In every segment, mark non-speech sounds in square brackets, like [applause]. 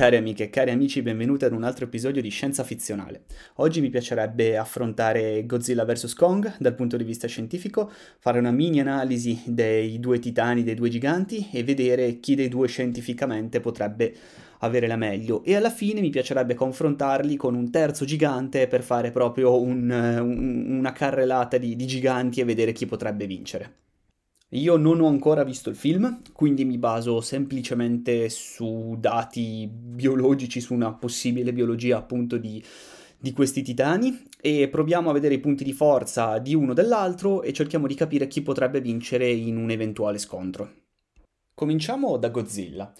Cari amiche e cari amici, benvenuti ad un altro episodio di Scienza Fizionale. Oggi mi piacerebbe affrontare Godzilla vs. Kong dal punto di vista scientifico, fare una mini analisi dei due titani, dei due giganti e vedere chi dei due scientificamente potrebbe avere la meglio. E alla fine mi piacerebbe confrontarli con un terzo gigante per fare proprio un, un, una carrellata di, di giganti e vedere chi potrebbe vincere. Io non ho ancora visto il film, quindi mi baso semplicemente su dati biologici, su una possibile biologia appunto di, di questi titani e proviamo a vedere i punti di forza di uno dell'altro e cerchiamo di capire chi potrebbe vincere in un eventuale scontro. Cominciamo da Godzilla.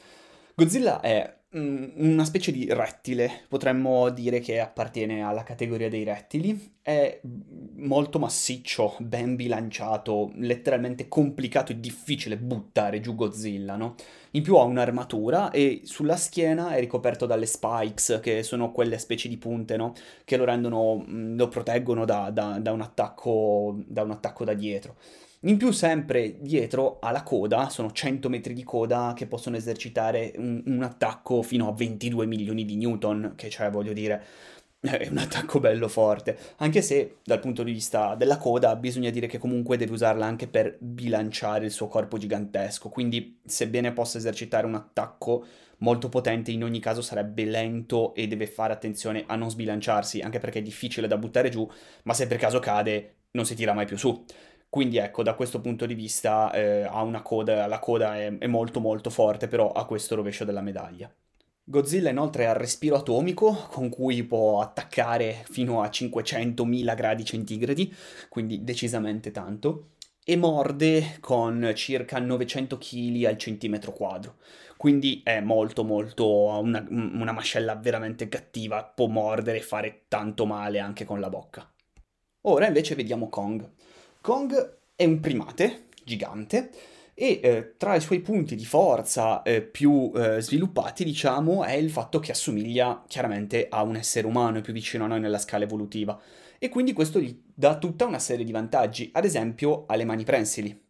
Godzilla è una specie di rettile, potremmo dire che appartiene alla categoria dei rettili, è molto massiccio, ben bilanciato, letteralmente complicato e difficile buttare giù Godzilla, no? In più ha un'armatura e sulla schiena è ricoperto dalle spikes, che sono quelle specie di punte, no? Che lo rendono, lo proteggono da, da, da, un attacco, da un attacco da dietro. In più sempre dietro alla coda, sono 100 metri di coda che possono esercitare un, un attacco fino a 22 milioni di newton, che cioè voglio dire è un attacco bello forte, anche se dal punto di vista della coda bisogna dire che comunque deve usarla anche per bilanciare il suo corpo gigantesco, quindi sebbene possa esercitare un attacco molto potente, in ogni caso sarebbe lento e deve fare attenzione a non sbilanciarsi, anche perché è difficile da buttare giù, ma se per caso cade non si tira mai più su. Quindi ecco, da questo punto di vista eh, ha una coda, la coda è, è molto molto forte, però ha questo rovescio della medaglia. Godzilla inoltre ha il respiro atomico con cui può attaccare fino a 500.000 gradi centigradi, quindi decisamente tanto, e morde con circa 900 kg al centimetro quadro. Quindi è molto molto una, una mascella veramente cattiva, può mordere e fare tanto male anche con la bocca. Ora invece vediamo Kong. Kong è un primate gigante e eh, tra i suoi punti di forza eh, più eh, sviluppati, diciamo, è il fatto che assomiglia chiaramente a un essere umano, più vicino a noi nella scala evolutiva. E quindi questo gli dà tutta una serie di vantaggi, ad esempio alle mani prensili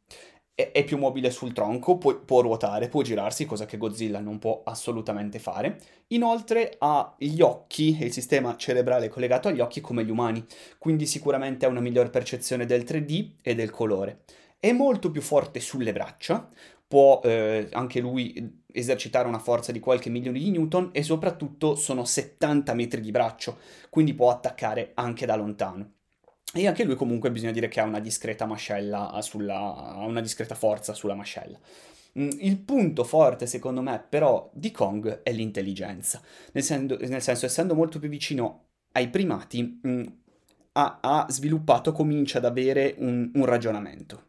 è, più mobile sul tronco, può, può, ruotare, può girarsi, cosa che Godzilla non può assolutamente fare. Inoltre ha gli occhi e il sistema cerebrale collegato agli occhi come gli umani, quindi sicuramente ha una miglior percezione del 3D e del colore. È molto più forte sulle braccia, può eh, anche lui esercitare una forza di qualche milione di newton e soprattutto sono 70 metri di braccio, quindi può attaccare anche da lontano. E anche lui comunque bisogna dire che ha una discreta mascella sulla, ha una discreta forza sulla mascella. Mm, il punto forte, secondo me, però, di Kong è l'intelligenza. Nel, sen- nel senso, essendo molto più vicino ai primati, mh, mm, ha, ha, sviluppato, comincia ad avere un, un ragionamento.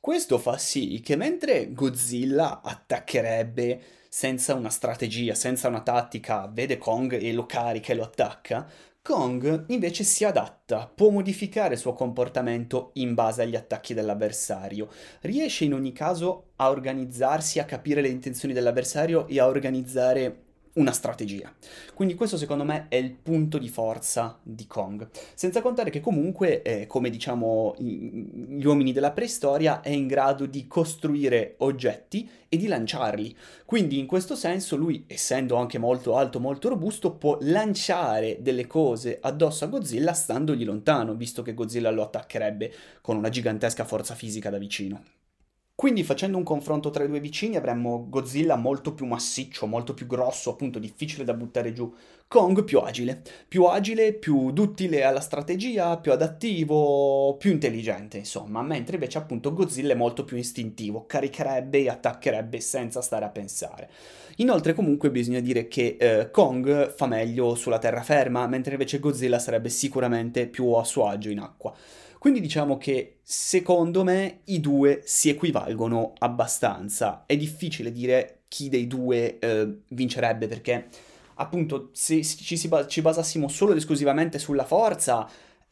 Questo fa sì che mentre Godzilla attaccherebbe senza una strategia, senza una tattica, vede Kong e lo carica e lo attacca, Kong invece si adatta, può modificare il suo comportamento in base agli attacchi dell'avversario, riesce in ogni caso a organizzarsi, a capire le intenzioni dell'avversario e a organizzare una strategia. Quindi questo secondo me è il punto di forza di Kong. Senza contare che comunque, eh, come diciamo gli uomini della preistoria, è in grado di costruire oggetti e di lanciarli. Quindi in questo senso lui, essendo anche molto alto, molto robusto, può lanciare delle cose addosso a Godzilla standogli lontano, visto che Godzilla lo attaccherebbe con una gigantesca forza fisica da vicino. Quindi facendo un confronto tra i due vicini avremmo Godzilla molto più massiccio, molto più grosso, appunto difficile da buttare giù. Kong più agile, più agile, più duttile alla strategia, più adattivo, più intelligente, insomma, mentre invece appunto Godzilla è molto più istintivo, caricherebbe e attaccherebbe senza stare a pensare. Inoltre comunque bisogna dire che eh, Kong fa meglio sulla terraferma, mentre invece Godzilla sarebbe sicuramente più a suo agio in acqua. Quindi diciamo che secondo me i due si equivalgono abbastanza. È difficile dire chi dei due eh, vincerebbe perché appunto se ci, si, ci basassimo solo ed esclusivamente sulla forza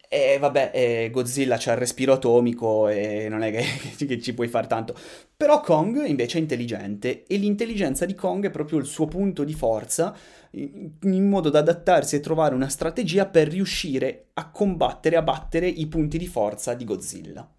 e vabbè, eh, Godzilla c'ha il respiro atomico e non è che, [laughs] che, ci puoi fare tanto. Però Kong invece è intelligente e l'intelligenza di Kong è proprio il suo punto di forza in modo da adattarsi e trovare una strategia per riuscire a combattere, a battere i punti di forza di Godzilla.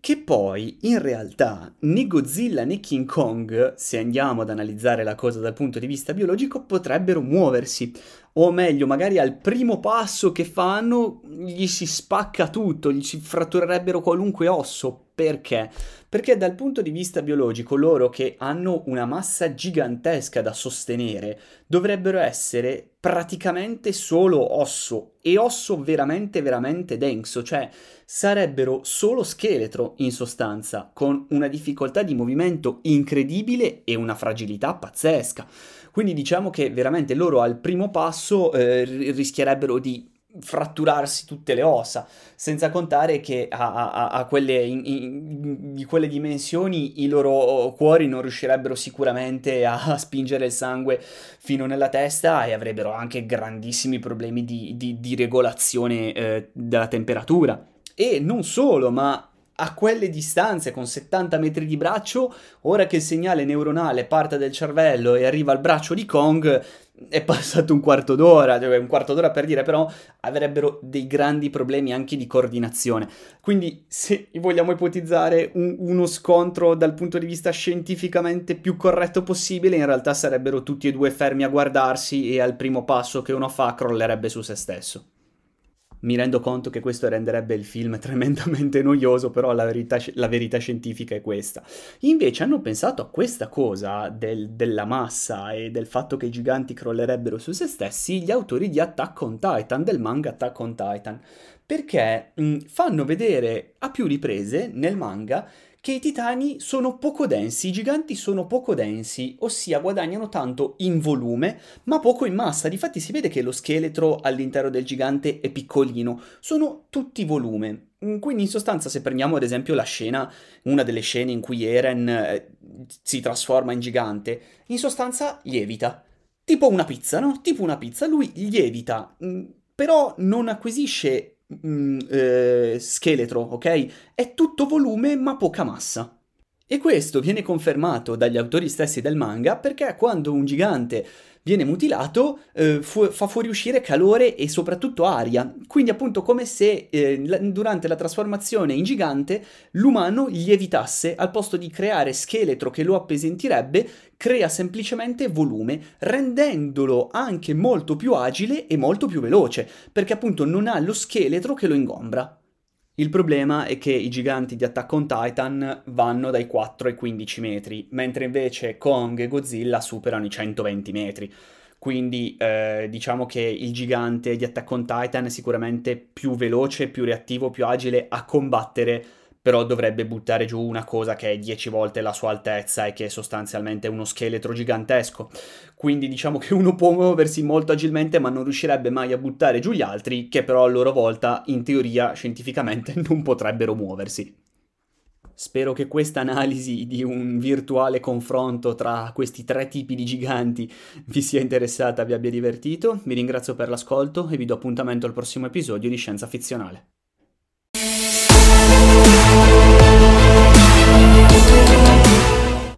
Che poi in realtà né Godzilla né King Kong, se andiamo ad analizzare la cosa dal punto di vista biologico, potrebbero muoversi. O meglio, magari al primo passo che fanno gli si spacca tutto, gli si fratturerebbero qualunque osso. Perché? Perché dal punto di vista biologico loro che hanno una massa gigantesca da sostenere dovrebbero essere praticamente solo osso e osso veramente veramente denso, cioè sarebbero solo scheletro in sostanza, con una difficoltà di movimento incredibile e una fragilità pazzesca. Quindi diciamo che veramente loro al primo passo eh, rischierebbero di fratturarsi tutte le ossa, senza contare che a, a, a quelle, in, in, di quelle dimensioni i loro cuori non riuscirebbero sicuramente a spingere il sangue fino nella testa e avrebbero anche grandissimi problemi di, di, di regolazione eh, della temperatura. E non solo, ma a quelle distanze con 70 metri di braccio, ora che il segnale neuronale parte dal cervello e arriva al braccio di Kong, è passato un quarto d'ora, cioè un quarto d'ora per dire, però avrebbero dei grandi problemi anche di coordinazione. Quindi se vogliamo ipotizzare un, uno scontro dal punto di vista scientificamente più corretto possibile, in realtà sarebbero tutti e due fermi a guardarsi e al primo passo che uno fa crollerebbe su se stesso. Mi rendo conto che questo renderebbe il film [laughs] tremendamente noioso, però la verità, la verità scientifica è questa. Invece hanno pensato a questa cosa del, della massa e del fatto che i giganti crollerebbero su se stessi gli autori di Attack on Titan, del manga Attack on Titan, perché mh, fanno vedere a più riprese nel manga che i titani sono poco densi, i giganti sono poco densi, ossia guadagnano tanto in volume ma poco in massa. Difatti si vede che lo scheletro all'interno del gigante è piccolino, sono tutti volume. Mm, quindi in sostanza se prendiamo ad esempio la scena, una delle scene in cui Eren eh, si trasforma in gigante, in sostanza lievita. Tipo una pizza, no? Tipo una pizza, lui lievita, mm, però non acquisisce mm, eh, scheletro, ok? È tutto volume ma poca massa. E questo viene confermato dagli autori stessi del manga perché quando un gigante viene mutilato eh, fu- fa fuoriuscire calore e soprattutto aria. Quindi appunto come se eh, la- durante la trasformazione in gigante l'umano lievitasse al posto di creare scheletro che lo appesentirebbe, crea semplicemente volume, rendendolo anche molto più agile e molto più veloce, perché appunto non ha lo scheletro che lo ingombra. Il problema è che i giganti di Attack on Titan vanno dai 4 ai 15 metri, mentre invece Kong e Godzilla superano i 120 metri. Quindi eh, diciamo che il gigante di Attack on Titan è sicuramente più veloce, più reattivo, più agile a combattere però dovrebbe buttare giù una cosa che è 10 volte la sua altezza e che è sostanzialmente uno scheletro gigantesco. Quindi diciamo che uno può muoversi molto agilmente ma non riuscirebbe mai a buttare giù gli altri, che però a loro volta in teoria scientificamente [laughs] non potrebbero muoversi. Spero che questa analisi di un virtuale confronto tra questi tre tipi di giganti vi sia interessata, vi abbia divertito. Vi ringrazio per l'ascolto e vi do appuntamento al prossimo episodio di Scienza Fizionale.